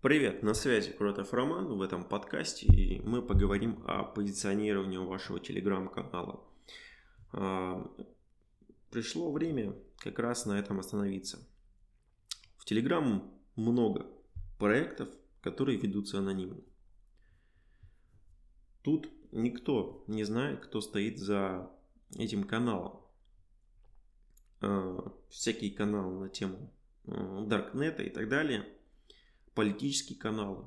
Привет, на связи Кротов Роман в этом подкасте, и мы поговорим о позиционировании вашего телеграм-канала. А, пришло время как раз на этом остановиться. В Телеграм много проектов, которые ведутся анонимно. Тут никто не знает, кто стоит за этим каналом. А, всякие каналы на тему Даркнета и так далее – политические каналы.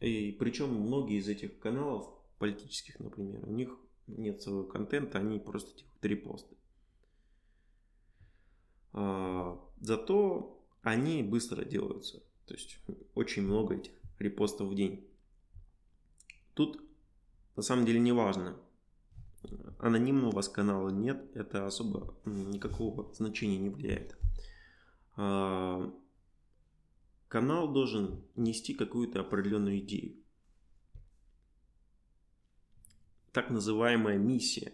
И причем многие из этих каналов политических, например, у них нет своего контента, они просто делают репосты. А, зато они быстро делаются. То есть очень много этих репостов в день. Тут на самом деле не важно, анонимного у вас канала нет, это особо никакого значения не влияет. А, канал должен нести какую-то определенную идею. Так называемая миссия.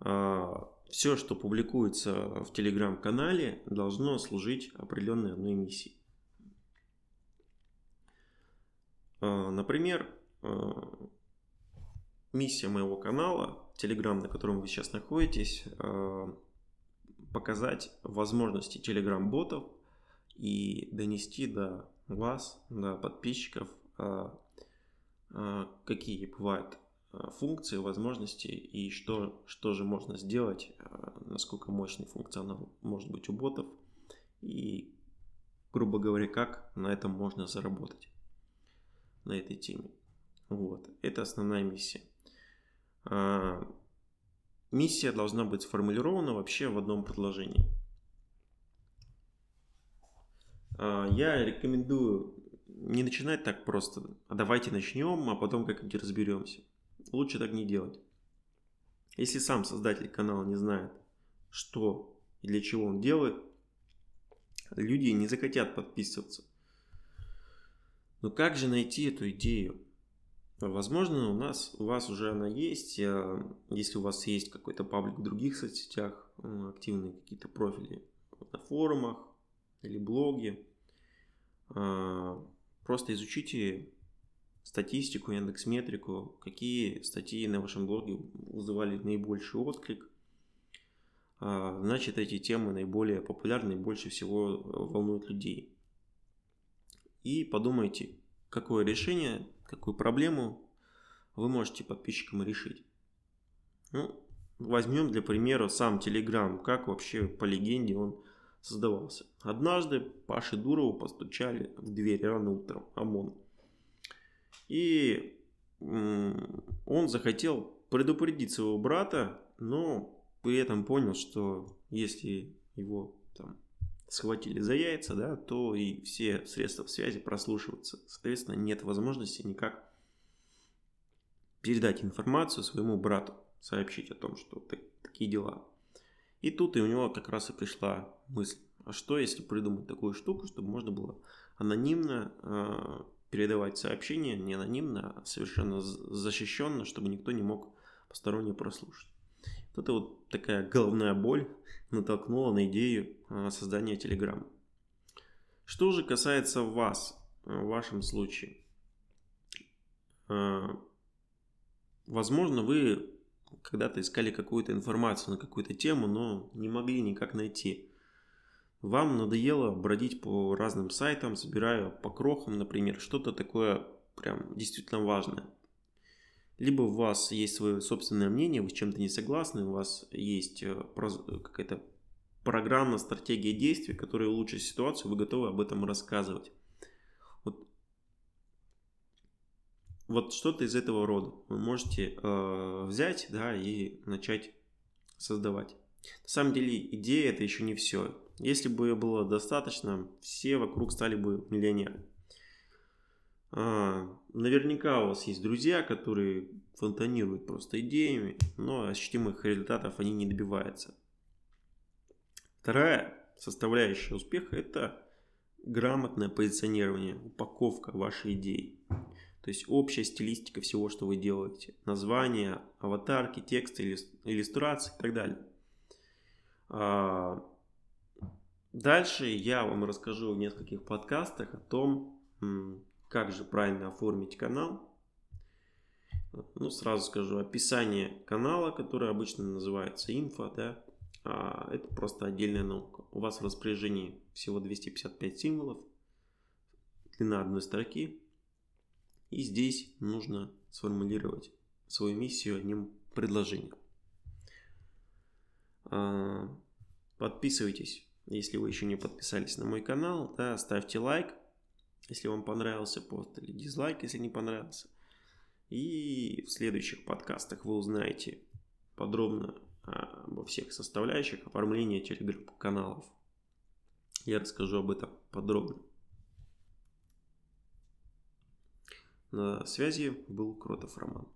А, Все, что публикуется в телеграм-канале, должно служить определенной одной миссии. А, например, миссия моего канала, телеграм, на котором вы сейчас находитесь, показать возможности Telegram-ботов и донести до вас, до подписчиков, а, а, какие бывают а, функции, возможности и что, что же можно сделать, насколько мощный функционал может быть у ботов и, грубо говоря, как на этом можно заработать на этой теме. Вот, это основная миссия. Миссия должна быть сформулирована вообще в одном предложении. А, я рекомендую не начинать так просто. А давайте начнем, а потом как-нибудь разберемся. Лучше так не делать. Если сам создатель канала не знает, что и для чего он делает, люди не захотят подписываться. Но как же найти эту идею? Возможно, у нас у вас уже она есть. Если у вас есть какой-то паблик в других соцсетях, активные какие-то профили на форумах или блоге, а, просто изучите статистику, индекс метрику, какие статьи на вашем блоге вызывали наибольший отклик. А, значит, эти темы наиболее популярны и больше всего волнуют людей. И подумайте, какое решение какую проблему вы можете подписчикам решить. Ну, возьмем для примера сам Telegram, как вообще по легенде он создавался. Однажды Паше Дурову постучали в дверь рано утром, ОМОН. И он захотел предупредить своего брата, но при этом понял, что если его там схватили за яйца, да, то и все средства связи прослушиваются. Соответственно, нет возможности никак передать информацию своему брату, сообщить о том, что такие дела. И тут и у него как раз и пришла мысль, а что если придумать такую штуку, чтобы можно было анонимно э, передавать сообщения, не анонимно, а совершенно защищенно, чтобы никто не мог посторонне прослушать. Вот это вот такая головная боль натолкнула на идею а, создания Telegram. Что же касается вас, а, в вашем случае. А, возможно, вы когда-то искали какую-то информацию на какую-то тему, но не могли никак найти. Вам надоело бродить по разным сайтам, собирая по крохам, например, что-то такое прям действительно важное. Либо у вас есть свое собственное мнение, вы с чем-то не согласны, у вас есть э, какая-то программа, стратегия действий, которая улучшит ситуацию, вы готовы об этом рассказывать. Вот, вот что-то из этого рода вы можете э, взять да, и начать создавать. На самом деле идея это еще не все. Если бы было достаточно, все вокруг стали бы миллионерами. А, наверняка у вас есть друзья, которые фонтанируют просто идеями, но ощутимых результатов они не добиваются. Вторая составляющая успеха – это грамотное позиционирование, упаковка вашей идеи. То есть общая стилистика всего, что вы делаете. Название, аватарки, тексты, иллюстрации и так далее. А, Дальше я вам расскажу в нескольких подкастах о том, как же правильно оформить канал. Ну, сразу скажу, описание канала, которое обычно называется инфо, да, а, это просто отдельная наука. У вас в распоряжении всего 255 символов, длина одной строки, и здесь нужно сформулировать свою миссию одним предложением. А, подписывайтесь, если вы еще не подписались на мой канал, да, ставьте лайк, если вам понравился пост, или дизлайк, если не понравился. И в следующих подкастах вы узнаете подробно а, обо всех составляющих оформления телеграм-каналов. Я расскажу об этом подробно. На связи был Кротов Роман.